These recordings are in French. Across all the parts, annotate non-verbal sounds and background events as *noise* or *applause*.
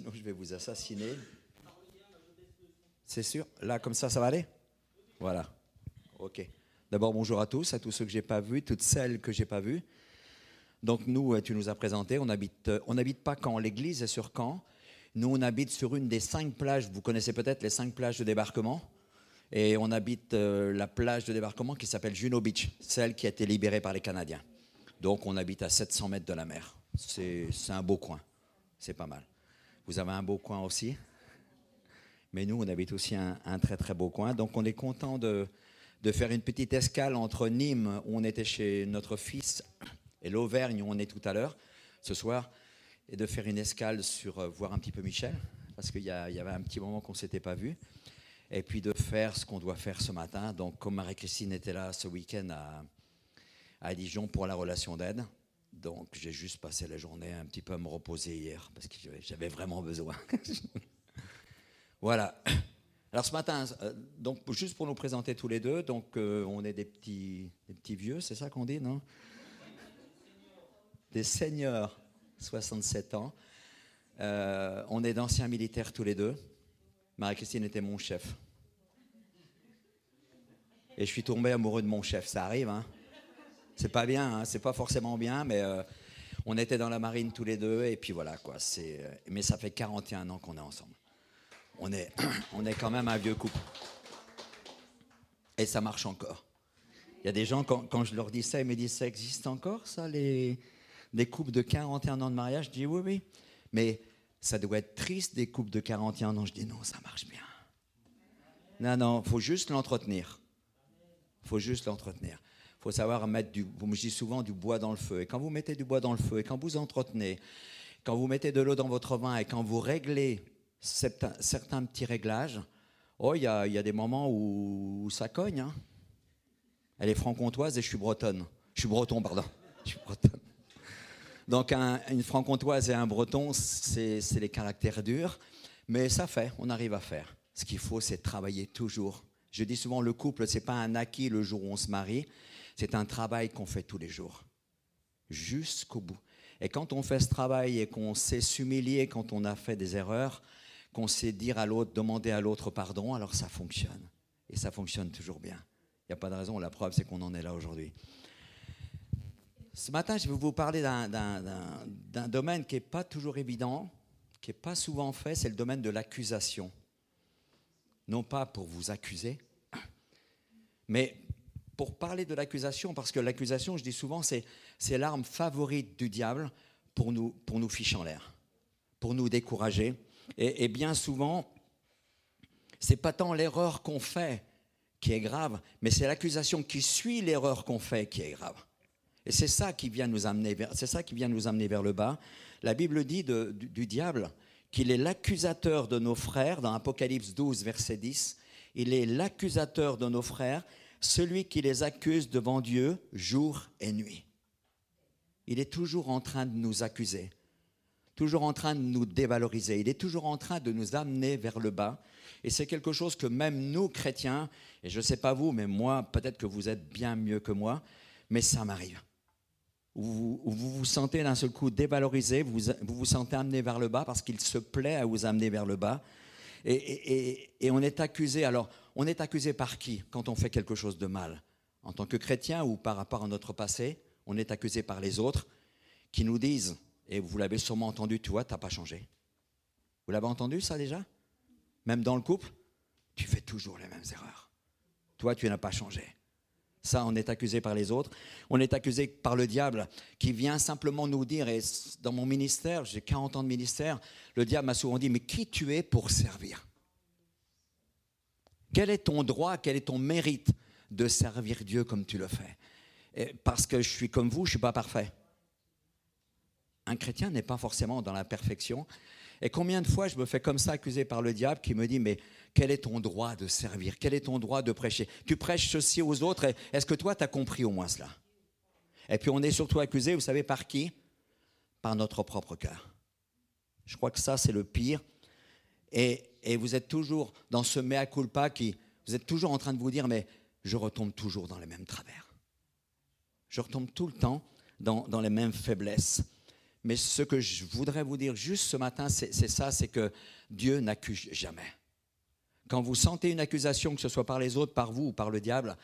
sinon je vais vous assassiner. C'est sûr? Là, comme ça, ça va aller? Voilà. Ok. D'abord, bonjour à tous, à tous ceux que j'ai pas vus, toutes celles que j'ai pas vues. Donc nous, euh, tu nous as présenté, on habite, euh, on n'habite pas Caen, l'église est sur Caen. Nous, on habite sur une des cinq plages, vous connaissez peut-être les cinq plages de débarquement. Et on habite euh, la plage de débarquement qui s'appelle Juno Beach, celle qui a été libérée par les Canadiens. Donc on habite à 700 mètres de la mer. C'est un beau coin, c'est pas mal. Vous avez un beau coin aussi mais nous, on habite aussi un, très très beau coin. Donc on est content de, faire une petite escale entre Nîmes, où on était chez notre fils, et l'Auvergne, où on est tout à l'heure, ce soir, et de faire une escale sur euh, voir un petit peu Michel, parce qu'il y, y, avait un petit moment qu'on ne s'était pas vu, et puis de faire ce qu'on doit faire ce matin. Donc comme Marie-Christine était là ce week-end à, à Dijon pour la relation d'aide, donc j'ai juste passé la journée un petit peu à me reposer hier, parce que j'avais vraiment besoin. *laughs* Voilà. Alors ce matin, euh, donc juste pour nous présenter tous les deux, donc euh, on est des petits, petits vieux, c'est ça qu'on dit, non? Des seigneurs, 67 ans. Euh, on est d'anciens militaires tous les deux. Marie-Christine était mon chef. Et je suis tombé amoureux de mon chef, ça arrive, hein C'est pas bien, hein c'est pas forcément bien, mais on était dans la marine tous les deux, et puis voilà, quoi. Mais ça fait 41 ans qu'on est ensemble on est, *clears throat* on est quand même un vieux couple. Et ça marche encore. Il y a des gens, quand, je leur dis ça, ils me disent, ça existe encore, ça, les, des couples de 41 ans de mariage? Je dis, oui, oui. Mais ça doit être triste, des couples de 41 ans. Je dis, non, ça marche bien. Non, non, faut juste l'entretenir. Faut juste l'entretenir. Faut savoir mettre du, je dis souvent, du bois dans le feu. Et quand vous mettez du bois dans le feu, et quand vous entretenez, quand vous mettez de l'eau dans votre vin, et quand vous réglez certains, petits réglages. Oh, il y a, des moments où, ça cogne. Hein. Elle est franc-comtoise et je suis bretonne. Je suis breton, pardon. Je suis bretonne. Donc une franc-comtoise et un breton, c'est les caractères durs, mais ça fait, on arrive à faire. Ce qu'il faut, c'est travailler toujours. Je dis souvent, le couple, c'est pas un acquis le jour où on se marie, c'est un travail qu'on fait tous les jours, jusqu'au bout. Et quand on fait ce travail et qu'on sait s'humilier quand on a fait des erreurs, qu'on sait dire à l'autre, demander à l'autre pardon, alors ça fonctionne. Et ça fonctionne toujours bien. Il n'y a pas de raison, la preuve c'est qu'on en est là aujourd'hui. Ce matin, je vais vous parler d'un domaine qui n'est pas toujours évident, qui n'est pas souvent fait, c'est le domaine de l'accusation. Non pas pour vous accuser, mais pour parler de l'accusation, parce que l'accusation, je dis souvent, c'est l'arme favorite du diable pour nous, pour nous ficher en l'air, pour nous décourager, et, bien souvent, c'est pas tant l'erreur qu'on fait qui est grave, mais c'est l'accusation qui suit l'erreur qu'on fait qui est grave. Et c'est ça qui vient nous amener vers, c'est ça qui vient nous amener vers le bas. La Bible dit du, du, diable qu'il est l'accusateur de nos frères dans Apocalypse 12 verset 10. Il est l'accusateur de nos frères, celui qui les accuse devant Dieu jour et nuit. Il est toujours en train de nous accuser toujours en train de nous dévaloriser, il est toujours en train de nous amener vers le bas. Et c'est quelque chose que même nous, chrétiens, et je ne sais pas vous, mais moi, peut-être que vous êtes bien mieux que moi, mais ça m'arrive. Vous, vous sentez d'un seul coup dévalorisé, vous vous sentez amené vers le bas parce qu'il se plaît à vous amener vers le bas. Et, on est accusé. Alors, on est accusé par qui quand on fait quelque chose de mal? En tant que chrétien ou par rapport à notre passé On est accusé par les autres qui nous disent et vous l'avez sûrement entendu, tu n'as pas changé. Vous l'avez entendu ça déjà? Même dans le couple, tu fais toujours les mêmes erreurs. Toi, tu n'as pas changé. Ça, on est accusé par les autres. On est accusé par le diable qui vient simplement nous dire, et dans mon ministère, j'ai 40 ans de ministère, le diable m'a souvent dit, mais qui tu es pour servir? Quel est ton droit, quel est ton mérite de servir Dieu comme tu le fais? Parce que je suis comme vous, je ne suis pas parfait. Un chrétien n'est pas forcément dans la perfection. Et combien de fois je me fais comme ça accuser par le diable qui me dit, mais quel est ton droit de servir? Quel est ton droit de prêcher? Tu prêches ceci aux autres, est-ce que toi, tu as compris au moins cela? Et puis on est surtout accusé, vous savez, par qui? Par notre propre cœur. Je crois que ça, c'est le pire. Et, et, vous êtes toujours dans ce mea culpa qui, vous êtes toujours en train de vous dire, mais je retombe toujours dans les mêmes travers. Je retombe tout le temps dans, dans les mêmes faiblesses. Mais ce que je voudrais vous dire juste ce matin, c'est ça, c'est que Dieu n'accuse jamais. Quand vous sentez une accusation, que ce soit par les autres, par vous ou par le diable,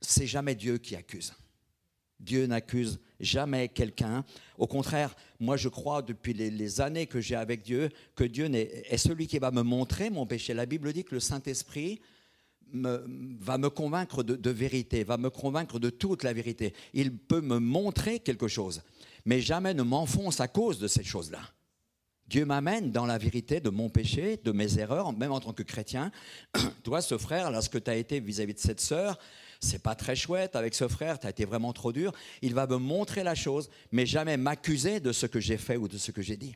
c'est jamais Dieu qui accuse. Dieu n'accuse jamais quelqu'un. Au contraire, moi je crois depuis les, années que j'ai avec Dieu que Dieu est, celui qui va me montrer mon péché. La Bible dit que le Saint-Esprit va me convaincre de, vérité, va me convaincre de toute la vérité. Il peut me montrer quelque chose, mais jamais ne m'enfonce à cause de ces choses-là. Dieu m'amène dans la vérité de mon péché, de mes erreurs, même en tant que chrétien. *clears throat* Toi, ce frère, là, ce que tu as été vis-à-vis de cette sœur, c'est pas très chouette avec ce frère, tu as été vraiment trop dur. Il va me montrer la chose, mais jamais m'accuser de ce que j'ai fait ou de ce que j'ai dit.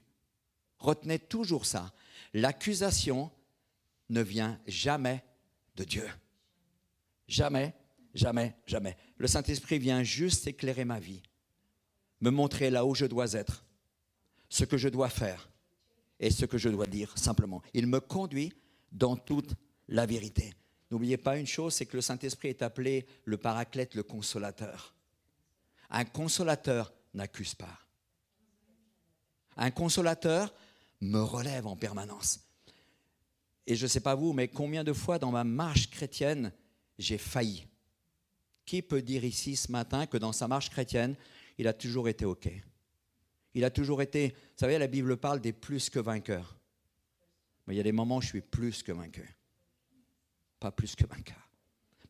Retenez toujours ça. L'accusation ne vient jamais de Dieu. Jamais, jamais, jamais. Le Saint-Esprit vient juste éclairer ma vie, me montrer là où je dois être, ce que je dois faire et ce que je dois dire simplement. Il me conduit dans toute la vérité. N'oubliez pas une chose, c'est que le Saint-Esprit est appelé le paraclète, le consolateur. Un consolateur n'accuse pas. Un consolateur me relève en permanence. Et je ne sais pas vous, mais combien de fois dans ma marche chrétienne, j'ai failli. Qui peut dire ici ce matin que dans sa marche chrétienne, il a toujours été OK? Il a toujours été, vous savez, la Bible parle des plus que vainqueurs. Mais il y a des moments où je suis plus que vainqueur. Pas plus que vainqueur.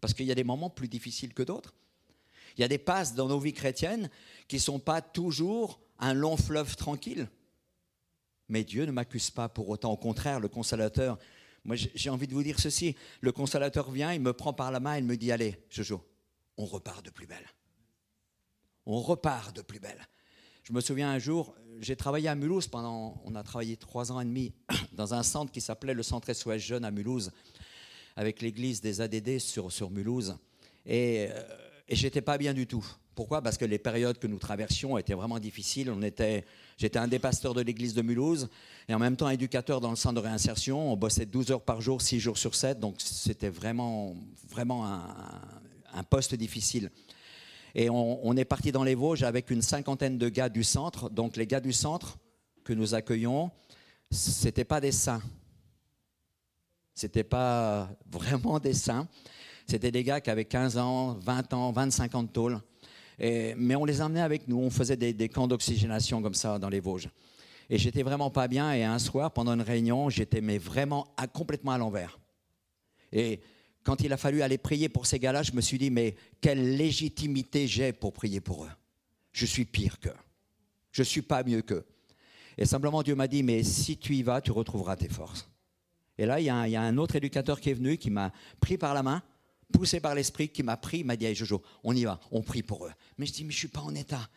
Parce qu'il y a des moments plus difficiles que d'autres. Il y a des passes dans nos vies chrétiennes qui ne sont pas toujours un long fleuve tranquille. Mais Dieu ne m'accuse pas pour autant. Au contraire, le consolateur moi, j'ai envie de vous dire ceci. Le consolateur vient, il me prend par la main, il me dit, allez, Jojo, on repart de plus belle. On repart de plus belle. Je me souviens un jour, j'ai travaillé à Mulhouse pendant, on a travaillé trois ans et demi *clears throat* dans un centre qui s'appelait le Centre SOS Jeune à Mulhouse, avec l'église des ADD sur, Mulhouse. Et, euh, et j'étais pas bien du tout. Pourquoi? Parce que les périodes que nous traversions étaient vraiment difficiles. On était, j'étais un des pasteurs de l'église de Mulhouse et en même temps éducateur dans le centre de réinsertion. On bossait 12 heures par jour, 6 jours sur 7, donc c'était vraiment, vraiment un, poste difficile. Et on, est parti dans les Vosges avec une cinquantaine de gars du centre. Donc les gars du centre que nous accueillons, c'était pas des saints. C'était pas vraiment des saints. C'était des gars qui avaient 15 ans, 20 ans, 25 ans de tôle mais on les emmenait avec nous, on faisait des, camps d'oxygénation comme ça dans les Vosges. Et j'étais vraiment pas bien. Et un soir, pendant une réunion, j'étais mais vraiment complètement à l'envers. Et quand il a fallu aller prier pour ces gars-là, je me suis dit, mais quelle légitimité j'ai pour prier pour eux Je suis pire qu'eux. Je ne suis pas mieux qu'eux. Et simplement, Dieu m'a dit, mais si tu y vas, tu retrouveras tes forces. Et là, il y, a y a un autre éducateur qui est venu, qui m'a pris par la main poussé par l'esprit, qui m'a pris, m'a dit Jojo, on y va, on prie pour eux. Mais je dis Mais je ne suis pas en état.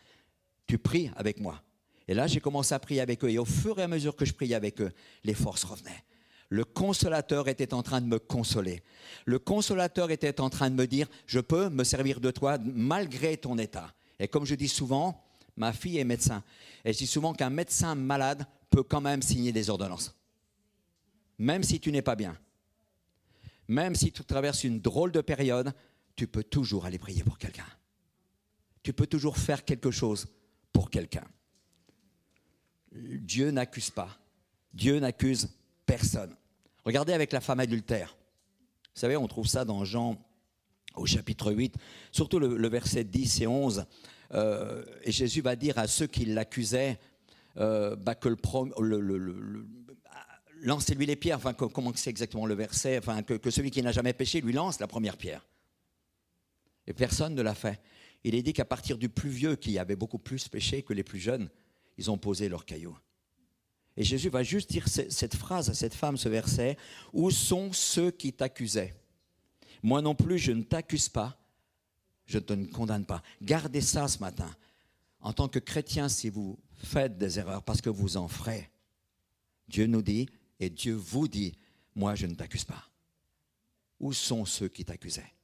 Tu pries avec moi. Et là, j'ai commencé à prier avec eux. Et au fur et à mesure que je priais avec eux, les forces revenaient. Le consolateur était en train de me consoler. Le consolateur était en train de me dire, je peux me servir de toi malgré ton état. Et comme je dis souvent, ma fille est médecin. Et je dis souvent qu'un médecin malade peut quand même signer des ordonnances. Même si tu n'es pas bien. Même si tu traverses une drôle de période, tu peux toujours aller prier pour quelqu'un. Tu peux toujours faire quelque chose pour quelqu'un. Dieu n'accuse pas. Dieu n'accuse personne. Regardez avec la femme adultère. Vous savez, on trouve ça dans Jean au chapitre 8, surtout le, verset 10 et 11. Euh, et Jésus va dire à ceux qui l'accusaient euh, bah, que lancez-lui les pierres. Enfin, comment c'est exactement le verset? Enfin, que, celui qui n'a jamais péché lui lance la première pierre. Et personne ne l'a fait. Il est dit qu'à partir du plus vieux, qui avait beaucoup plus péché que les plus jeunes, ils ont posé leurs cailloux. Et Jésus va juste dire cette phrase à cette femme, ce verset Où sont ceux qui t'accusaient? Moi non plus, je ne t'accuse pas, je ne te condamne pas. Gardez ça ce matin. En tant que chrétien, si vous faites des erreurs, parce que vous en ferez, Dieu nous dit et Dieu vous dit, moi je ne t'accuse pas. Où sont ceux qui t'accusaient?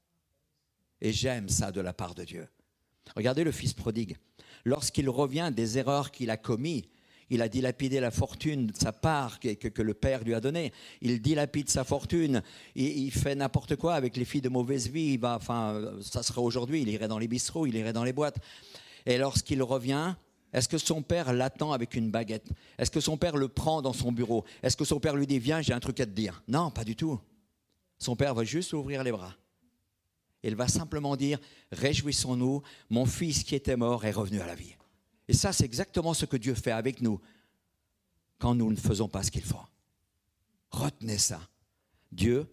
Et j'aime ça de la part de Dieu. Regardez le fils prodigue. Lorsqu'il revient des erreurs qu'il a commises, il a dilapidé la fortune sa part que, le père lui a donnée. Il dilapide sa fortune. Il, fait n'importe quoi avec les filles de mauvaise vie. Va, enfin, ça serait aujourd'hui. Il irait dans les bistrots, il irait dans les boîtes. Et lorsqu'il revient, Est-ce que son père l'attend avec une baguette? Est-ce que son père le prend dans son bureau? Est-ce que son père lui dit Viens, j'ai un truc à te dire? Non, pas du tout. Son père va juste ouvrir les bras. Il va simplement dire Réjouissons-nous, mon fils qui était mort est revenu à la vie. Et ça, c'est exactement ce que Dieu fait avec nous quand nous ne faisons pas ce qu'il faut. Retenez ça. Dieu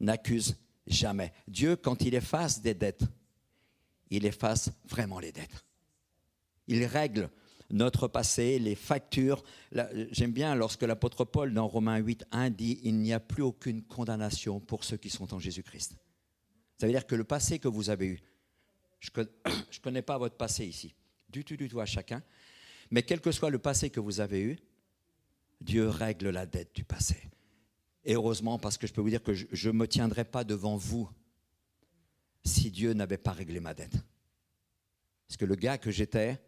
n'accuse jamais. Dieu, quand il efface des dettes, il efface vraiment les dettes. Il règle notre passé, les factures. J'aime bien lorsque l'apôtre Paul, dans Romains 8, 1, dit Il n'y a plus aucune condamnation pour ceux qui sont en Jésus-Christ. Ça veut dire que le passé que vous avez eu, je ne *coughs* connais pas votre passé ici, du tout, du tout à chacun, mais quel que soit le passé que vous avez eu, Dieu règle la dette du passé. Et heureusement, parce que je peux vous dire que je ne me tiendrai pas devant vous si Dieu n'avait pas réglé ma dette. Parce que le gars que j'étais,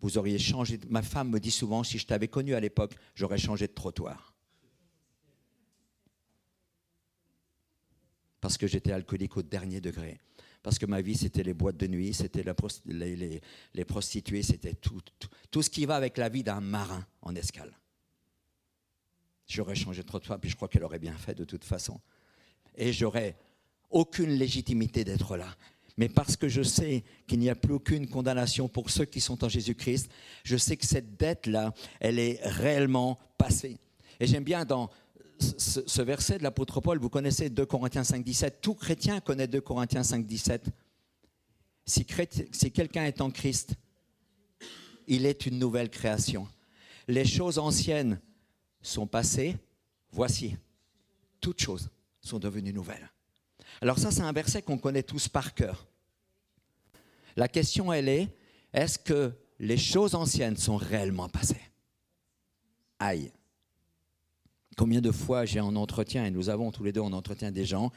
vous auriez changé. Ma femme me dit souvent, si je t'avais connu à l'époque, j'aurais changé de trottoir. Parce que j'étais alcoolique au dernier degré. Parce que ma vie, c'était les boîtes de nuit, c'était les, prostituées, c'était tout, tout, ce qui va avec la vie d'un marin en escale. J'aurais changé de trottoir, puis je crois qu'elle aurait bien fait de toute façon. Et j'aurais aucune légitimité d'être là mais parce que je sais qu'il n'y a plus aucune condamnation pour ceux qui sont en Jésus-Christ, je sais que cette dette-là, elle est réellement passée. Et j'aime bien dans ce, verset de l'apôtre Paul, vous connaissez 2 Corinthiens 5, 17, tout chrétien connaît 2 Corinthiens 5, 17. Si, si quelqu'un est en Christ, il est une nouvelle création. Les choses anciennes sont passées, voici, toutes choses sont devenues nouvelles. Alors ça, c'est un verset qu'on connaît tous par cœur. La question, elle est, est-ce que les choses anciennes sont réellement passées? Aïe. Combien de fois j'ai en entretien, et nous avons tous les deux en entretien des gens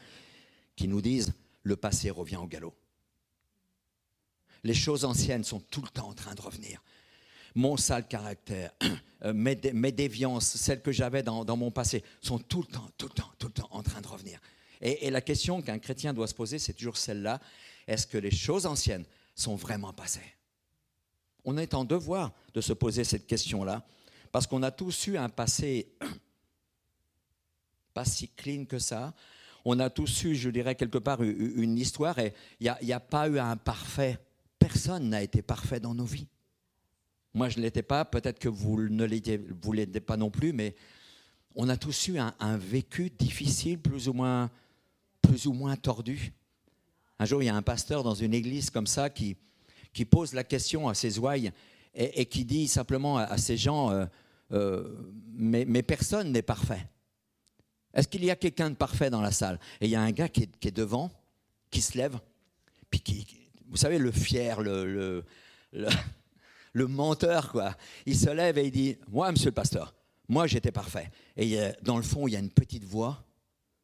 qui nous disent, le passé revient au galop. Les choses anciennes sont tout le temps en train de revenir. Mon sale caractère, *clears throat* euh, mes, déviances, celles que j'avais dans, dans mon passé, sont tout le temps, tout le temps, tout le temps en train de revenir. Et, la question qu'un chrétien doit se poser, c'est toujours celle-là. Est-ce que les choses anciennes sont vraiment passées? On est en devoir de se poser cette question-là, parce qu'on a tous eu un passé *clears throat* pas si clean que ça. On a tous eu, je dirais, quelque part une histoire, et il n'y a, pas eu un parfait. Personne n'a été parfait dans nos vies. Moi, je ne l'étais pas, peut-être que vous ne l'étiez pas non plus, mais on a tous eu un, vécu difficile, plus ou moins plus ou moins tordu. Un jour, il y a un pasteur dans une église comme ça qui, pose la question à ses ouailles et, qui dit simplement à, ces gens, euh, euh, mais, personne n'est parfait. Est-ce qu'il y a quelqu'un de parfait dans la salle? Et il y a un gars qui est, devant, qui se lève, puis qui, vous savez, le fier, le, le, *laughs* le, menteur, quoi. Il se lève et il dit, moi, monsieur le pasteur, moi, j'étais parfait. Et dans le fond, il y a une petite voix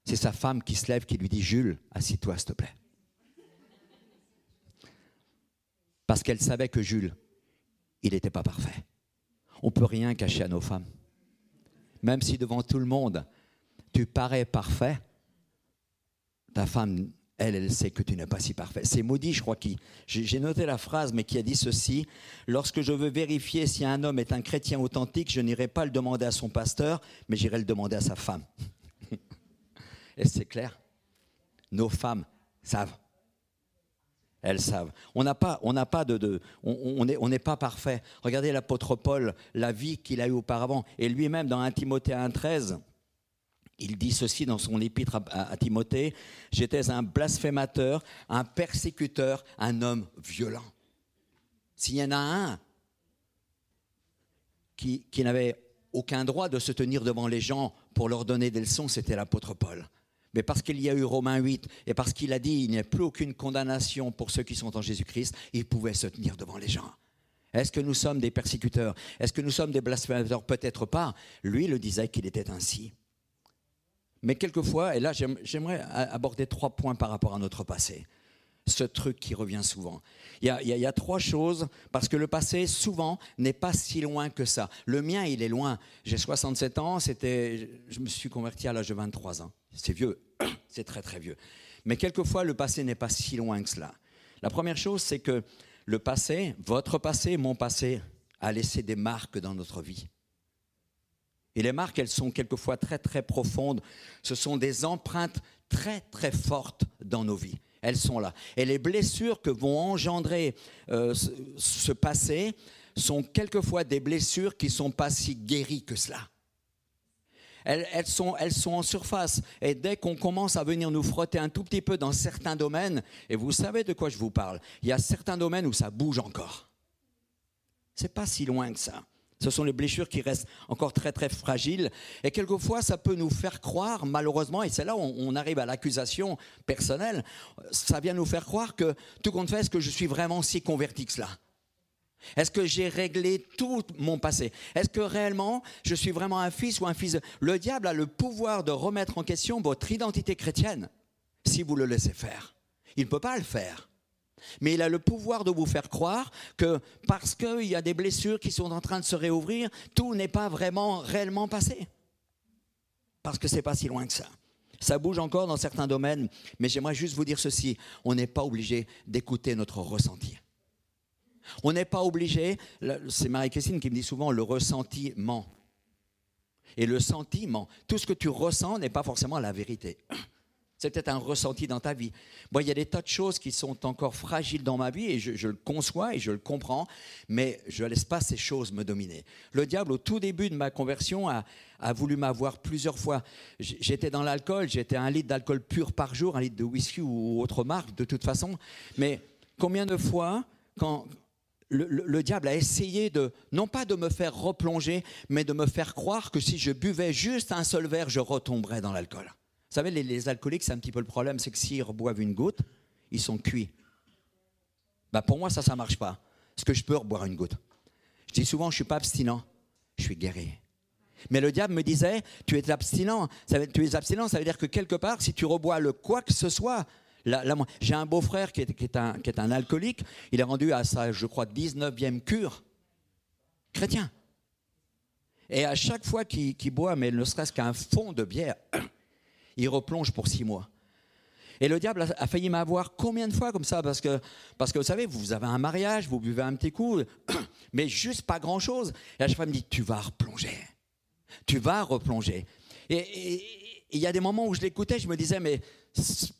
c'est sa femme qui se lève, qui lui dit Jules, assis-toi, s'il te plaît. Parce qu'elle savait que Jules, il n'était pas parfait. On ne peut rien cacher à nos femmes. Même si devant tout le monde, tu parais parfait, ta femme, elle, elle sait que tu n'es pas si parfait. C'est maudit, je crois, qui. J'ai noté la phrase, mais qui a dit ceci Lorsque je veux vérifier si un homme est un chrétien authentique, je n'irai pas le demander à son pasteur, mais j'irai le demander à sa femme. *laughs* Et c'est clair. Nos femmes savent. Elles savent. On n'a pas, on n'a pas de, on n'est on pas parfait. Regardez l'apôtre Paul, la vie qu'il a eue auparavant, et lui-même dans 1 Timothée 1,13, il dit ceci dans son épître à, Timothée J'étais un blasphémateur, un persécuteur, un homme violent. S'il y en a un qui, qui n'avait aucun droit de se tenir devant les gens pour leur donner des leçons, c'était l'apôtre Paul mais parce qu'il y a eu Romains 8 et parce qu'il a dit il n'y a plus aucune condamnation pour ceux qui sont en Jésus-Christ, il pouvait se tenir devant les gens. Est-ce que nous sommes des persécuteurs? Est-ce que nous sommes des blasphémateurs? Peut-être pas. Lui le disait qu'il était ainsi. Mais quelquefois, et là j'aimerais aborder trois points par rapport à notre passé. Ce truc qui revient souvent. Il y, a, a, trois choses, parce que le passé, souvent, n'est pas si loin que ça. Le mien, il est loin. J'ai 67 ans, c'était, je me suis converti à l'âge de 23 ans. C'est vieux, *coughs* c'est très très vieux. Mais quelquefois, le passé n'est pas si loin que cela. La première chose, c'est que le passé, votre passé, mon passé, à laisser des marques dans notre vie. Et les marques, elles sont quelquefois très très profondes. Ce sont des empreintes très très fortes dans nos vies. Elles sont là. Et les blessures que vont engendrer euh, ce, passé sont quelquefois des blessures qui ne sont pas si guéries que cela. Elles, elles, sont, elles sont en surface. Et dès qu'on commence à venir nous frotter un tout petit peu dans certains domaines, et vous savez de quoi je vous parle, il y a certains domaines où ça bouge encore. C'est pas si loin que ça. Ce sont les blessures qui restent encore très très fragiles. Et quelquefois, ça peut nous faire croire, malheureusement, et c'est là où on arrive à l'accusation personnelle, ça vient nous faire croire que tout compte fait, est-ce que je suis vraiment si converti que cela? Est-ce que j'ai réglé tout mon passé? Est-ce que réellement je suis vraiment un fils ou un fils? Le diable a le pouvoir de remettre en question votre identité chrétienne si vous le laissez faire. Il ne peut pas le faire. Mais il a le pouvoir de vous faire croire que parce qu'il y a des blessures qui sont en train de se réouvrir, tout n'est pas vraiment réellement passé. Parce que ce n'est pas si loin que ça. Ça bouge encore dans certains domaines, mais j'aimerais juste vous dire ceci, on n'est pas obligé d'écouter notre ressenti. On n'est pas obligé, c'est Marie-Christine qui me dit souvent, le ressentiment. Et le sentiment, tout ce que tu ressens n'est pas forcément la vérité. C'est peut-être un ressenti dans ta vie. Moi, il y a des tas de choses qui sont encore fragiles dans ma vie et je, le conçois et je le comprends, mais je ne laisse pas ces choses me dominer. Le diable, au tout début de ma conversion, a, voulu m'avoir plusieurs fois. J'étais dans l'alcool, j'étais un litre d'alcool pur par jour, un litre de whisky ou autre marque, de toute façon. Mais combien de fois, quand le, le, diable a essayé de, non pas de me faire replonger, mais de me faire croire que si je buvais juste un seul verre, je retomberais dans l'alcool? Vous savez, les, alcooliques, c'est un petit peu le problème, c'est que s'ils reboivent une goutte, ils sont cuits. Bah pour moi, ça, ça ne marche pas. Est-ce que je peux reboire une goutte? Je dis souvent, je ne suis pas abstinent, je suis guéri. Mais le diable me disait, tu es abstinent. Ça veut, tu es abstinent, ça veut dire que quelque part, si tu rebois le quoi que ce soit, j'ai un beau-frère qui est, un, qui est un alcoolique, il est rendu à sa, je crois, 19e cure, chrétien. Et à chaque fois qu'il boit, mais ne serait-ce qu'un fond de bière, il replonge pour six mois. Et le diable a failli m'avoir combien de fois comme ça parce que, parce que vous savez, vous avez un mariage, vous buvez un petit coup, *clears throat* mais juste pas grand-chose. Et fois, il me dit, tu vas replonger. Tu vas replonger. Et il y a des moments où je l'écoutais, je me disais, mais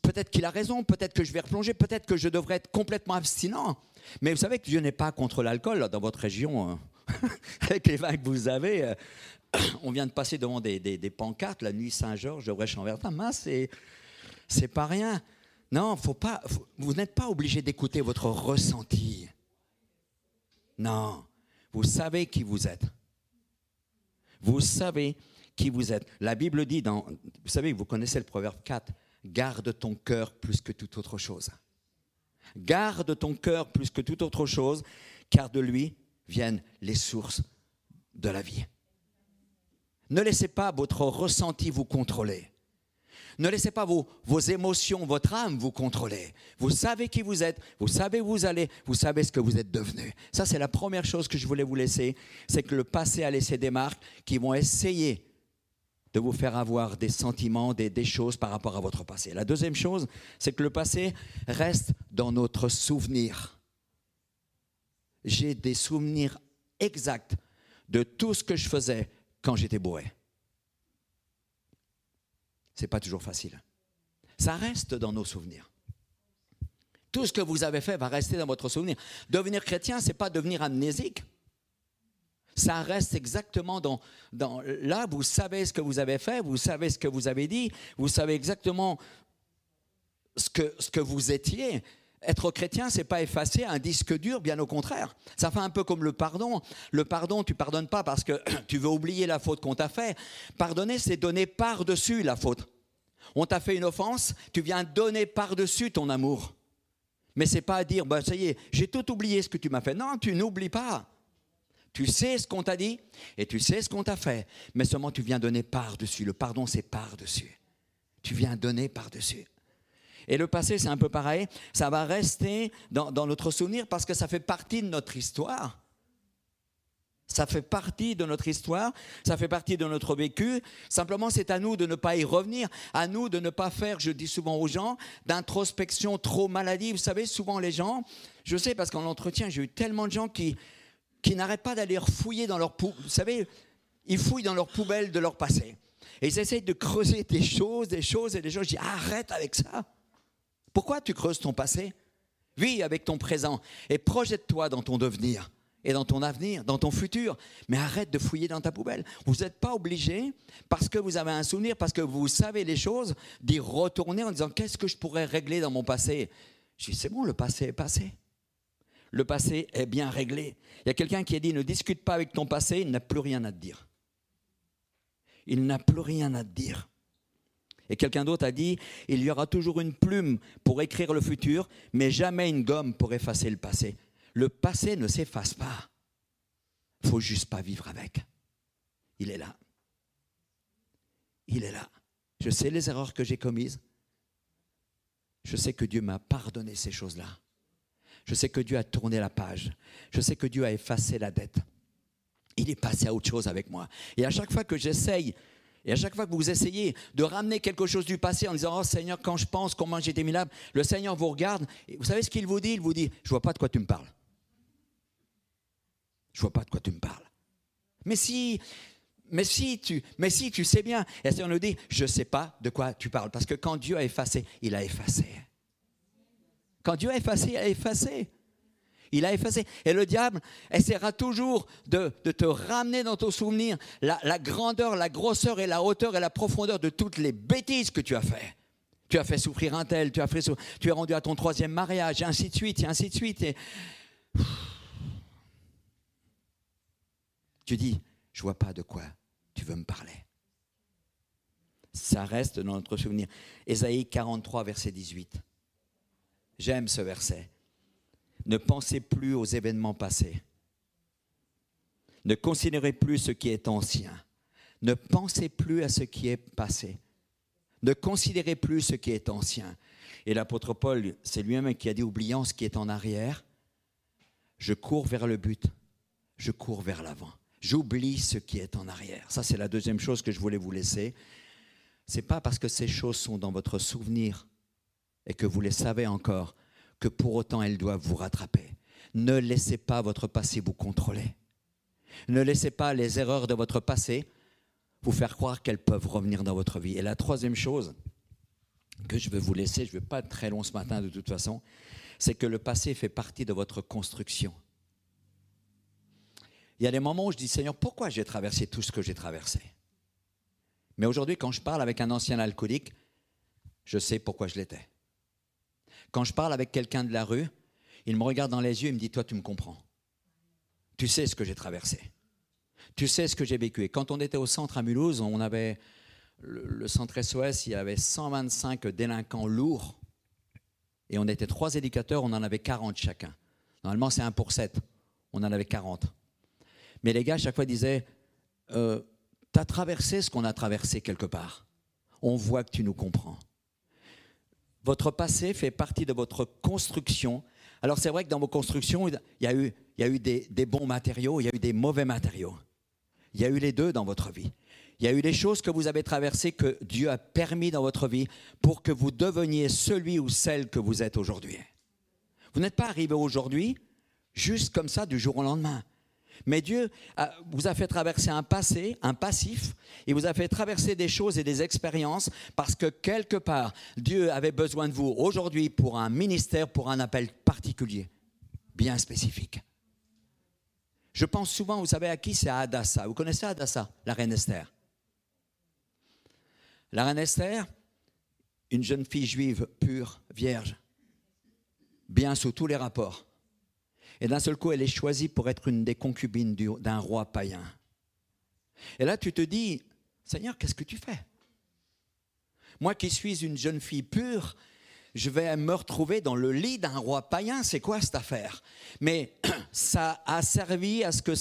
peut-être qu'il a raison, peut-être que je vais replonger, peut-être que je devrais être complètement abstinent. Mais vous savez que Dieu n'est pas contre l'alcool dans votre région. Hein. *laughs* Avec les vins que vous avez, euh, *coughs* on vient de passer devant des, pancartes, la nuit Saint-Georges de Brèche-en-Verdun. c'est, c'est pas rien. Non, faut pas, vous n'êtes pas obligé d'écouter votre ressenti. Non, vous savez qui vous êtes. Vous savez qui vous êtes. La Bible dit dans, vous savez, vous connaissez le proverbe 4, garde ton cœur plus que toute autre chose. Garde ton cœur plus que toute autre chose, car de lui viennent les sources de la vie. Ne laissez pas votre ressenti vous contrôler. Ne laissez pas vos, vos, émotions, votre âme vous contrôler. Vous savez qui vous êtes, vous savez où vous allez, vous savez ce que vous êtes devenu. Ça, c'est la première chose que je voulais vous laisser, c'est que le passé a laissé des marques qui vont essayer de vous faire avoir des sentiments, des, des choses par rapport à votre passé. La deuxième chose, c'est que le passé reste dans notre souvenir. J'ai des souvenirs exacts de tout ce que je faisais quand j'étais bourré. C'est pas toujours facile. Ça reste dans nos souvenirs. Tout ce que vous avez fait va rester dans votre souvenir. Devenir chrétien, c'est pas devenir amnésique. Ça reste exactement dans, dans. Là, vous savez ce que vous avez fait, vous savez ce que vous avez dit, vous savez exactement ce que, ce que vous étiez. Être chrétien, c'est pas effacer un disque dur, bien au contraire. Ça fait un peu comme le pardon. Le pardon, tu pardonnes pas parce que *clears throat* tu veux oublier la faute qu'on t'a fait. Pardonner, c'est donner par-dessus la faute. On t'a fait une offense, tu viens donner par-dessus ton amour. Mais c'est pas dire, bah, ça y est, j'ai tout oublié ce que tu m'as fait. Non, tu n'oublies pas. Tu sais ce qu'on t'a dit et tu sais ce qu'on t'a fait, mais seulement tu viens donner par-dessus. Le pardon, c'est par-dessus. Tu viens donner par-dessus. Et le passé, c'est un peu pareil. Ça va rester dans, notre souvenir parce que ça fait partie de notre histoire. Ça fait partie de notre histoire, ça fait partie de notre vécu. Simplement, c'est à nous de ne pas y revenir, à nous de ne pas faire, je dis souvent aux gens, d'introspection trop maladive. Vous savez, souvent les gens, je sais parce qu'en entretien, j'ai eu tellement de gens qui, qui n'arrêtent pas d'aller fouiller dans leur poubelle. Vous savez, ils fouillent dans leur poubelle de leur passé. Et ils essayent de creuser des choses, des choses et des choses. Je dis, arrête avec ça. Pourquoi tu creuses ton passé? Vis avec ton présent et projette-toi dans ton devenir et dans ton avenir, dans ton futur. Mais arrête de fouiller dans ta poubelle. Vous n'êtes pas obligé, parce que vous avez un souvenir, parce que vous savez les choses, d'y retourner en disant qu'est-ce que je pourrais régler dans mon passé? Je dis c'est bon, le passé est passé. Le passé est bien réglé. Il y a quelqu'un qui a dit ne discute pas avec ton passé, il n'a plus rien à te dire. Il n'a plus rien à te dire. Et quelqu'un d'autre a dit, il y aura toujours une plume pour écrire le futur, mais jamais une gomme pour effacer le passé. Le passé ne s'efface pas. Faut juste pas vivre avec. Il est là. Il est là. Je sais les erreurs que j'ai commises. Je sais que Dieu m'a pardonné ces choses-là. Je sais que Dieu a tourné la page. Je sais que Dieu a effacé la dette. Il est passé à autre chose avec moi. Et à chaque fois que j'essaye et à chaque fois que vous essayez de ramener quelque chose du passé en disant Oh Seigneur, quand je pense comment j'étais minable, le Seigneur vous regarde. Vous savez ce qu'il vous dit? Il vous dit Je vois pas de quoi tu me parles. Je vois pas de quoi tu me parles. Mais si, mais si tu, sais bien. Et le Seigneur nous dit Je sais pas de quoi tu parles. Parce que quand Dieu a effacé, il a effacé. Quand Dieu a effacé, il a effacé. Il a effacé. Et le diable essaiera toujours de, te ramener dans ton souvenir la, grandeur, la grosseur et la hauteur et la profondeur de toutes les bêtises que tu as fait. Tu as fait souffrir un tel, tu as fait, tu es rendu à ton troisième mariage, et ainsi de suite, et ainsi de suite. Et... Tu dis, je vois pas de quoi tu veux me parler. Ça reste dans notre souvenir. Ésaïe 43, verset 18. J'aime ce verset. Ne pensez plus aux événements passés. Ne considérez plus ce qui est ancien. Ne pensez plus à ce qui est passé. Ne considérez plus ce qui est ancien. Et l'apôtre Paul, c'est lui-même qui a dit, oubliant ce qui est en arrière, je cours vers le but, je cours vers l'avant. J'oublie ce qui est en arrière. Ça, c'est la deuxième chose que je voulais vous laisser. C'est pas parce que ces choses sont dans votre souvenir et que vous les savez encore que pour autant elles doivent vous rattraper. Ne laissez pas votre passé vous contrôler. Ne laissez pas les erreurs de votre passé vous faire croire qu'elles peuvent revenir dans votre vie. Et la troisième chose que je veux vous laisser, je ne vais pas être très long ce matin de toute façon, c'est que le passé fait partie de votre construction. Il y a des moments où je dis, Seigneur, pourquoi j'ai traversé tout ce que j'ai traversé? Mais aujourd'hui, quand je parle avec un ancien alcoolique, je sais pourquoi je l'étais. Quand je parle avec quelqu'un de la rue, il me regarde dans les yeux et me dit, toi, tu me comprends. Tu sais ce que j'ai traversé. Tu sais ce que j'ai vécu. Et quand on était au centre à Mulhouse, on avait le, centre SOS, il y avait 125 délinquants lourds. Et on était trois éducateurs, on en avait 40 chacun. Normalement, c'est un pour sept. On en avait 40. Mais les gars, à chaque fois, disaient euh, Tu as traversé ce qu'on a traversé quelque part. On voit que tu nous comprends. Votre passé fait partie de votre construction. Alors c'est vrai que dans vos constructions, il y a eu, eu des, bons matériaux, il y a eu des mauvais matériaux. Il y a eu les deux dans votre vie. Il y a eu des choses que vous avez traversées que Dieu a permis dans votre vie pour que vous deveniez celui ou celle que vous êtes aujourd'hui. Vous n'êtes pas arrivé aujourd'hui juste comme ça du jour au lendemain. Mais Dieu vous a fait traverser un passé, un passif, il vous a fait traverser des choses et des expériences parce que quelque part, Dieu avait besoin de vous aujourd'hui pour un ministère, pour un appel particulier, bien spécifique. Je pense souvent, vous savez à qui C'est à Adassa. Vous connaissez Adassa, la reine Esther? La reine Esther, une jeune fille juive pure, vierge, bien sous tous les rapports et d'un seul coup, elle est choisie pour être une des concubines d'un roi païen. Et là, tu te dis, Seigneur, qu'est-ce que tu fais? Moi qui suis une jeune fille pure, je vais me retrouver dans le lit d'un roi païen. C'est quoi cette affaire? Mais *clears throat* ça a servi à ce que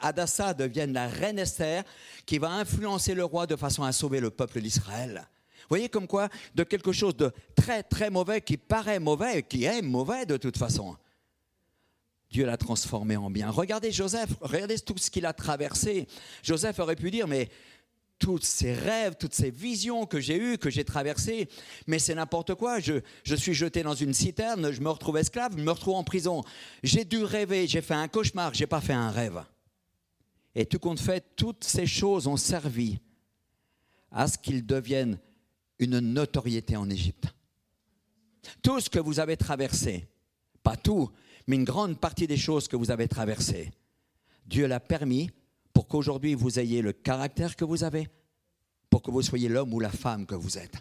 Adassa devienne la reine Esther qui va influencer le roi de façon à sauver le peuple d'Israël. Vous voyez comme quoi de quelque chose de très très mauvais qui paraît mauvais, qui est mauvais de toute façon, Dieu l'a transformé en bien. Regardez Joseph, regardez tout ce qu'il a traversé. Joseph aurait pu dire, mais tous ces rêves, toutes ces visions que j'ai eues, que j'ai traversées, mais c'est n'importe quoi. Je, je, suis jeté dans une citerne, je me retrouve esclave, je me retrouve en prison. J'ai dû rêver, j'ai fait un cauchemar, j'ai pas fait un rêve. Et tout compte fait, toutes ces choses ont servi à ce qu'ils deviennent une notoriété en Égypte. Tout ce que vous avez traversé, pas tout, mais une grande partie des choses que vous avez traversées, Dieu l'a permis pour qu'aujourd'hui vous ayez le caractère que vous avez, pour que vous soyez l'homme ou la femme que vous êtes.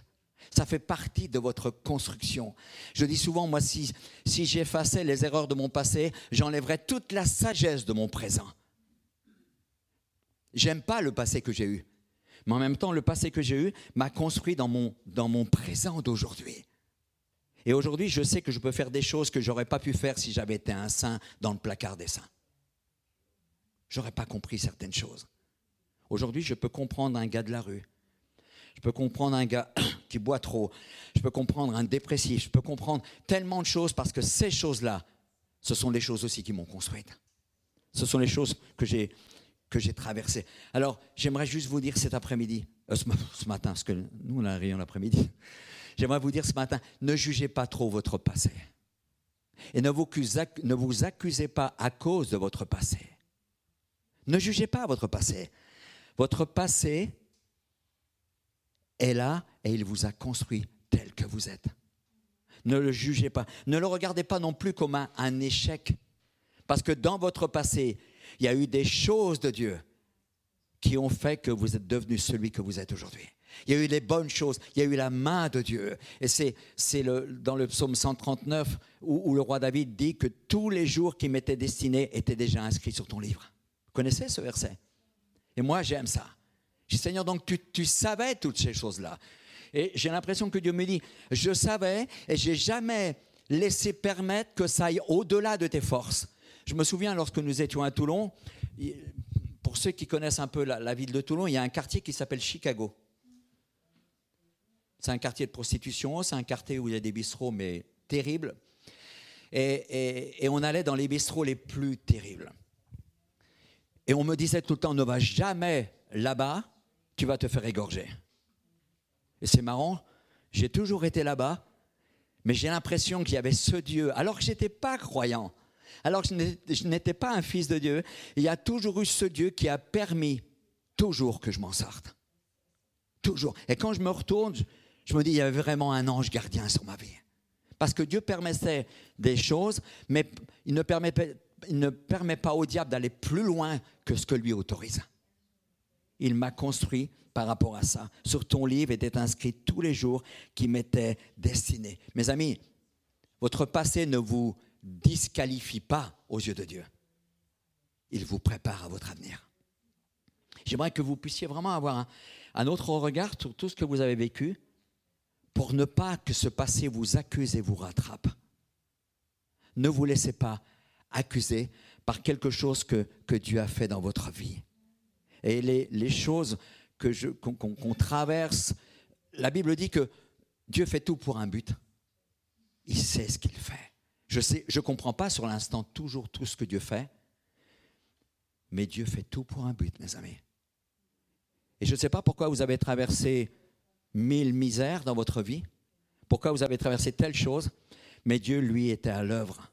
Ça fait partie de votre construction. Je dis souvent, moi, si, si j'effaçais les erreurs de mon passé, j'enlèverais toute la sagesse de mon présent. J'aime pas le passé que j'ai eu. Mais en même temps, le passé que j'ai eu m'a construit dans mon, dans mon présent d'aujourd'hui. Et aujourd'hui, je sais que je peux faire des choses que j'aurais pas pu faire si j'avais été un saint dans le placard des saints. J'aurais pas compris certaines choses. Aujourd'hui, je peux comprendre un gars de la rue. Je peux comprendre un gars *coughs* qui boit trop. Je peux comprendre un dépressif. Je peux comprendre tellement de choses parce que ces choses-là, ce sont les choses aussi qui m'ont construite. Ce sont les choses que j'ai que j'ai traversées. Alors, j'aimerais juste vous dire cet après-midi, euh, ce, matin, parce que nous, on a un l'après-midi. J'aimerais vous dire ce matin, ne jugez pas trop votre passé. Et ne vous, ne vous accusez pas à cause de votre passé. Ne jugez pas votre passé. Votre passé est là et il vous a construit tel que vous êtes. Ne le jugez pas. Ne le regardez pas non plus comme un, un échec. Parce que dans votre passé, il y a eu des choses de Dieu qui ont fait que vous êtes devenu celui que vous êtes aujourd'hui. Il y a eu les bonnes choses, il y a eu la main de Dieu. Et c'est, dans le psaume 139 où, où, le roi David dit que tous les jours qui m'étaient destinés étaient déjà inscrits sur ton livre. Vous connaissez ce verset? Et moi, j'aime ça. Je dis, Seigneur, donc tu, tu savais toutes ces choses-là. Et j'ai l'impression que Dieu me dit, je savais et j'ai jamais laissé permettre que ça aille au-delà de tes forces. Je me souviens lorsque nous étions à Toulon, pour ceux qui connaissent un peu la, ville de Toulon, il y a un quartier qui s'appelle Chicago. C'est un quartier de prostitution, c'est un quartier où il y a des bistrots, mais terribles. Et, on allait dans les bistrots les plus terribles. Et on me disait tout le temps, ne va jamais là-bas, tu vas te faire égorger. Et c'est marrant, j'ai toujours été là-bas, mais j'ai l'impression qu'il y avait ce Dieu, alors que je n'étais pas croyant alors que je n'étais pas un fils de Dieu, il y a toujours eu ce Dieu qui a permis toujours que je m'en sorte. Toujours. Et quand je me retourne, je me dis, il y avait vraiment un ange gardien sur ma vie. Parce que Dieu permettait des choses, mais il ne permet, pas au diable d'aller plus loin que ce que lui autorise. Il m'a construit par rapport à ça. Sur ton livre était inscrit tous les jours qui m'étaient destinés. Mes amis, votre passé ne vous disqualifie pas aux yeux de Dieu. Il vous prépare à votre avenir. J'aimerais que vous puissiez vraiment avoir un, autre regard sur tout ce que vous avez vécu pour ne pas que ce passé vous accuse et vous rattrape. Ne vous laissez pas accuser par quelque chose que, que Dieu a fait dans votre vie. Et les, les choses qu'on traverse, la Bible dit que Dieu fait tout pour un but. Il sait ce qu'il fait. Je ne je comprends pas sur l'instant toujours tout ce que Dieu fait, mais Dieu fait tout pour un but, mes amis. Et je ne sais pas pourquoi vous avez traversé mille misères dans votre vie, pourquoi vous avez traversé telle chose, mais Dieu, lui, était à l'œuvre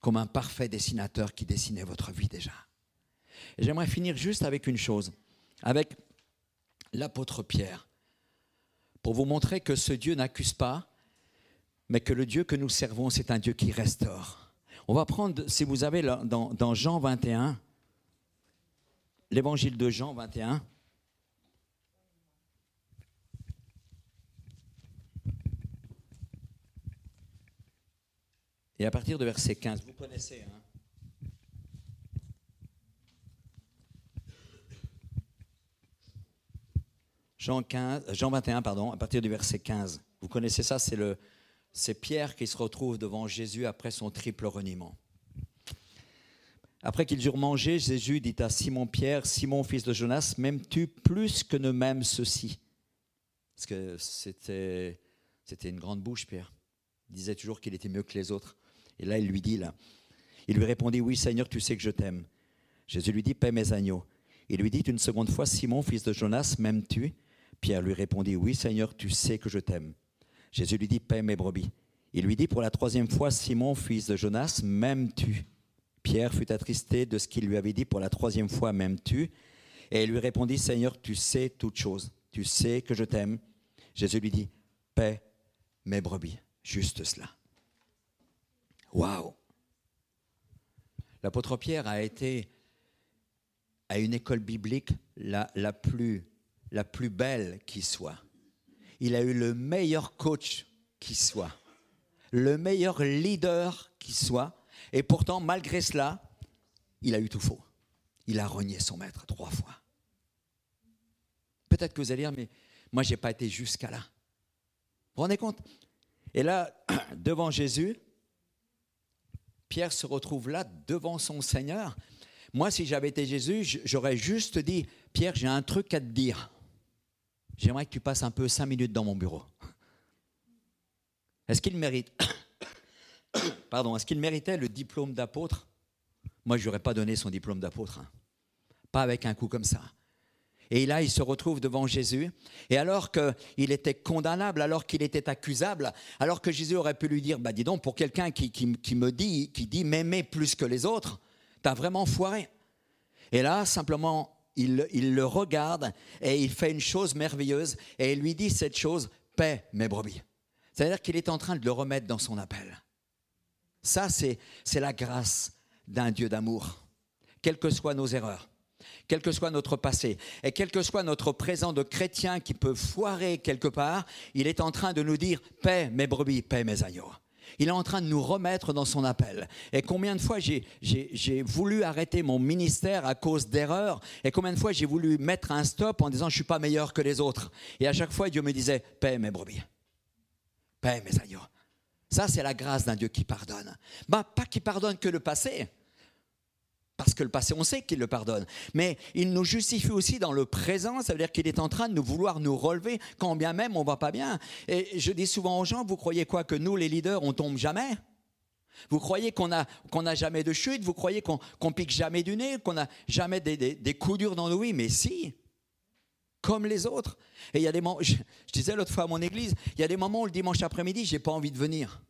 comme un parfait dessinateur qui dessinait votre vie déjà. J'aimerais finir juste avec une chose, avec l'apôtre Pierre, pour vous montrer que ce Dieu n'accuse pas, mais que le Dieu que nous servons, c'est un Dieu qui restaure. On va prendre, si vous avez dans, dans Jean 21, l'évangile de Jean 21. Et à partir de verset 15, vous connaissez. Hein Jean, 15, Jean 21, pardon, à partir du verset 15. Vous connaissez ça, c'est Pierre qui se retrouve devant Jésus après son triple reniement. Après qu'ils eurent mangé, Jésus dit à Simon-Pierre, Simon, fils de Jonas, m'aimes-tu plus que ne m'aime ceci? Parce que c'était une grande bouche, Pierre. Il disait toujours qu'il était mieux que les autres. Et là, il lui dit, là, il lui répondit, oui Seigneur, tu sais que je t'aime. Jésus lui dit, paie mes agneaux. Il lui dit une seconde fois, Simon, fils de Jonas, m'aimes-tu? Pierre lui répondit, Oui Seigneur, tu sais que je t'aime. Jésus lui dit, Paix mes brebis. Il lui dit pour la troisième fois, Simon, fils de Jonas, m'aimes-tu? Pierre fut attristé de ce qu'il lui avait dit pour la troisième fois, m'aimes-tu? Et il lui répondit, Seigneur, tu sais toutes choses, tu sais que je t'aime. Jésus lui dit, paix mes brebis, juste cela. Waouh L'apôtre Pierre a été à une école biblique la, plus, la plus belle qui soit. Il a eu le meilleur coach qui soit, le meilleur leader qui soit, et pourtant, malgré cela, il a eu tout faux. Il a renié son maître trois fois. Peut-être que vous allez dire, mais moi, je n'ai pas été jusqu'à là. Vous vous rendez compte? Et là, *clears throat* devant Jésus, Pierre se retrouve là, devant son Seigneur. Moi, si j'avais été Jésus, j'aurais juste dit, Pierre, j'ai un truc à te dire. J'aimerais que tu passes un peu cinq minutes dans mon bureau. Est-ce qu'il mérite *coughs* pardon, est-ce qu'il méritait le diplôme d'apôtre? Moi, je n'aurais pas donné son diplôme d'apôtre. Hein. Pas avec un coup comme ça. Et là, il se retrouve devant Jésus. Et alors qu'il était condamnable, alors qu'il était accusable, alors que Jésus aurait pu lui dire, bah dis donc, pour quelqu'un qui, me dit, qui dit m'aimer plus que les autres, t'as vraiment foiré. Et là, simplement, il, il, le regarde et il fait une chose merveilleuse et il lui dit cette chose, paix mes brebis. C'est-à-dire qu'il est en train de le remettre dans son appel. Ça, c'est la grâce d'un Dieu d'amour, quelles que soient nos erreurs, quel que soit notre passé, et quel que soit notre présent de chrétien qui peut foirer quelque part, il est en train de nous dire, paix mes brebis, paix mes agneaux. Il est en train de nous remettre dans son appel. Et combien de fois j'ai voulu arrêter mon ministère à cause d'erreurs, et combien de fois j'ai voulu mettre un stop en disant je ne suis pas meilleur que les autres. Et à chaque fois, Dieu me disait, paix mes brebis, paix mes agneaux. Ça, c'est la grâce d'un Dieu qui pardonne. Bah, pas qui pardonne que le passé, parce que le passé, on sait qu'il le pardonne. Mais il nous justifie aussi dans le présent, ça veut dire qu'il est en train de nous vouloir nous relever, quand bien même on va pas bien. Et je dis souvent aux gens, vous croyez quoi Que nous, les leaders, on tombe jamais? Vous croyez qu'on n'a a jamais de chute? Vous croyez qu'on qu pique jamais du nez? Qu'on n'a jamais des, coups durs dans nos vies? Mais si comme les autres. Et il y a des moments, je, disais l'autre fois à mon église, il y a des moments où le dimanche après-midi, j'ai pas envie de venir.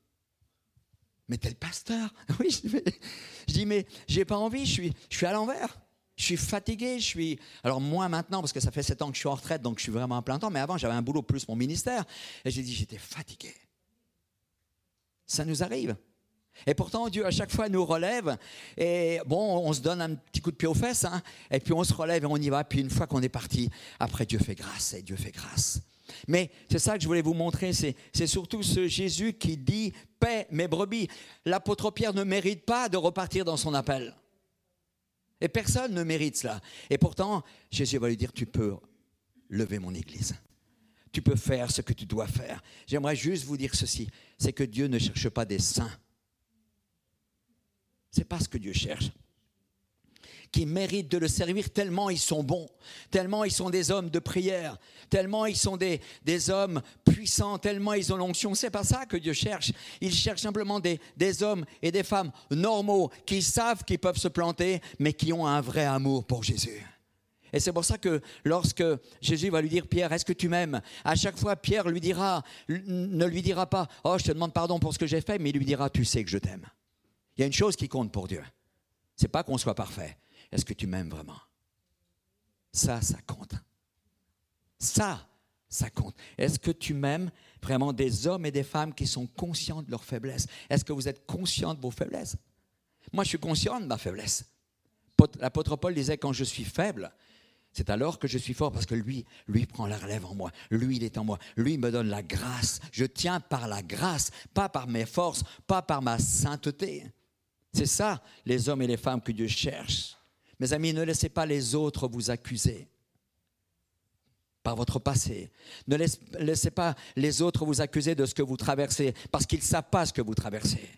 Mais tel pasteur, *laughs* oui, je, dis mais j'ai pas envie, je suis, je suis à l'envers. Je suis fatigué, je suis. Alors, moins maintenant, parce que ça fait sept ans que je suis en retraite, donc je suis vraiment à plein temps, mais avant, j'avais un boulot plus mon ministère. Et j'ai dit, j'étais fatigué. Ça nous arrive. Et pourtant, Dieu à chaque fois nous relève. Et bon, on se donne un petit coup de pied aux fesses, hein, et puis on se relève et on y va. Puis une fois qu'on est parti, après Dieu fait grâce et Dieu fait grâce. Mais c'est ça que je voulais vous montrer, c'est, surtout ce Jésus qui dit paix mes brebis. L'apôtre Pierre ne mérite pas de repartir dans son appel. Et personne ne mérite cela. Et pourtant, Jésus va lui dire tu peux lever mon église. Tu peux faire ce que tu dois faire. J'aimerais juste vous dire ceci c'est que Dieu ne cherche pas des saints c'est pas ce que Dieu cherche. Qui méritent de le servir tellement ils sont bons, tellement ils sont des hommes de prière, tellement ils sont des, des hommes puissants, tellement ils ont l'onction. C'est pas ça que Dieu cherche. Il cherche simplement des, des hommes et des femmes normaux qui savent qu'ils peuvent se planter, mais qui ont un vrai amour pour Jésus. Et c'est pour ça que lorsque Jésus va lui dire, Pierre, est-ce que tu m'aimes? À chaque fois, Pierre lui dira, ne lui dira pas, oh, je te demande pardon pour ce que j'ai fait, mais il lui dira, tu sais que je t'aime. Il y a une chose qui compte pour Dieu. C'est pas qu'on soit parfait. Est-ce que tu m'aimes vraiment? Ça, ça compte. Ça, ça compte. Est-ce que tu m'aimes vraiment des hommes et des femmes qui sont conscients de leurs faiblesses Est-ce que vous êtes conscient de vos faiblesses? Moi, je suis conscient de ma faiblesse. L'apôtre Paul disait quand je suis faible, c'est alors que je suis fort parce que lui, lui prend la relève en moi. Lui, il est en moi. Lui me donne la grâce. Je tiens par la grâce, pas par mes forces, pas par ma sainteté. C'est ça, les hommes et les femmes que Dieu cherche. Mes amis, ne laissez pas les autres vous accuser par votre passé. Ne laissez pas les autres vous accuser de ce que vous traversez, parce qu'ils ne savent pas ce que vous traversez.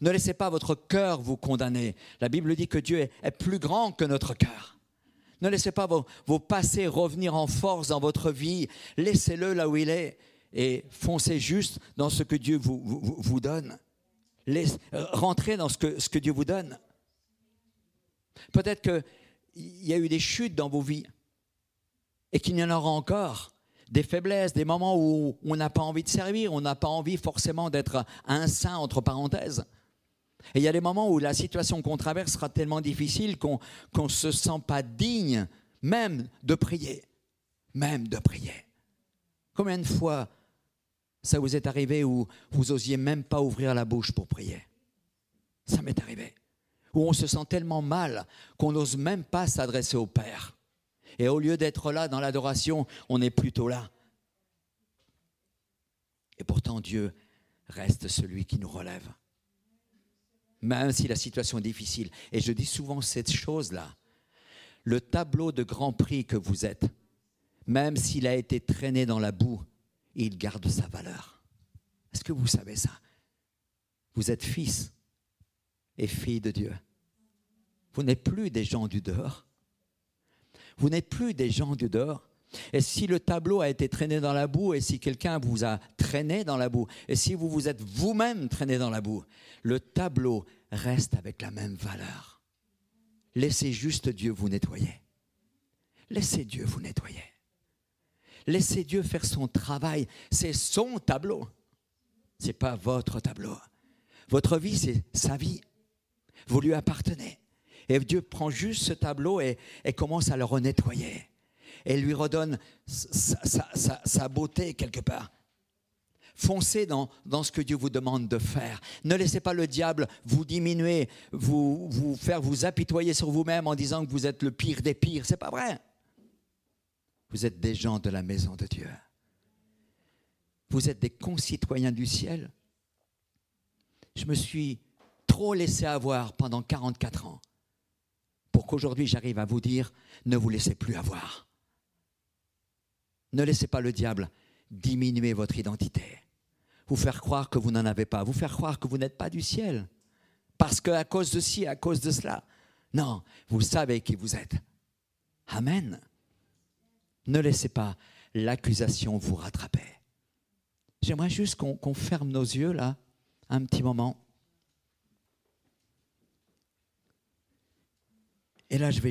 Ne laissez pas votre cœur vous condamner. La Bible dit que Dieu est plus grand que notre cœur. Ne laissez pas vos, passés revenir en force dans votre vie. Laissez-le là où il est et foncez juste dans ce que Dieu vous, donne. Euh, rentrez dans ce que Dieu vous donne. Peut-être que il y a eu des chutes dans vos vies et qu'il y en aura encore, des faiblesses, des moments où on n'a pas envie de servir, on n'a pas envie forcément d'être un saint, entre parenthèses. Et il y a des moments où la situation qu'on traverse sera tellement difficile qu'on ne se sent pas digne même de prier, même de prier. Combien de fois ça vous est arrivé où vous osiez même pas ouvrir la bouche pour prier? Ça m'est arrivé. Où on se sent tellement mal qu'on n'ose même pas s'adresser au Père. Et au lieu d'être là dans l'adoration, on est plutôt là. Et pourtant, Dieu reste celui qui nous relève. Même si la situation est difficile. Et je dis souvent cette chose-là. Le tableau de grand prix que vous êtes, même s'il a été traîné dans la boue, il garde sa valeur. Est-ce que vous savez ça? Vous êtes fils et fille de Dieu. Vous n'êtes plus des gens du dehors. Vous n'êtes plus des gens du dehors. Et si le tableau a été traîné dans la boue, et si quelqu'un vous a traîné dans la boue, et si vous vous êtes vous-même traîné dans la boue, le tableau reste avec la même valeur. Laissez juste Dieu vous nettoyer. Laissez Dieu vous nettoyer. Laissez Dieu faire son travail. C'est son tableau. Ce n'est pas votre tableau. Votre vie, c'est sa vie. Vous lui appartenez. Et Dieu prend juste ce tableau et, commence à le renettoyer. Et lui redonne sa, beauté quelque part. Foncez dans, dans, ce que Dieu vous demande de faire. Ne laissez pas le diable vous diminuer, vous, vous faire vous apitoyer sur vous-même en disant que vous êtes le pire des pires. C'est pas vrai. Vous êtes des gens de la maison de Dieu. Vous êtes des concitoyens du ciel. Je me suis trop laissé avoir pendant 44 ans pour qu'aujourd'hui j'arrive à vous dire, ne vous laissez plus avoir. Ne laissez pas le diable diminuer votre identité, vous faire croire que vous n'en avez pas, vous faire croire que vous n'êtes pas du ciel, parce qu'à cause de ci, à cause de cela. Non, vous savez qui vous êtes. Amen. Ne laissez pas l'accusation vous rattraper. J'aimerais juste qu'on ferme nos yeux là, un petit moment. Et là, je vais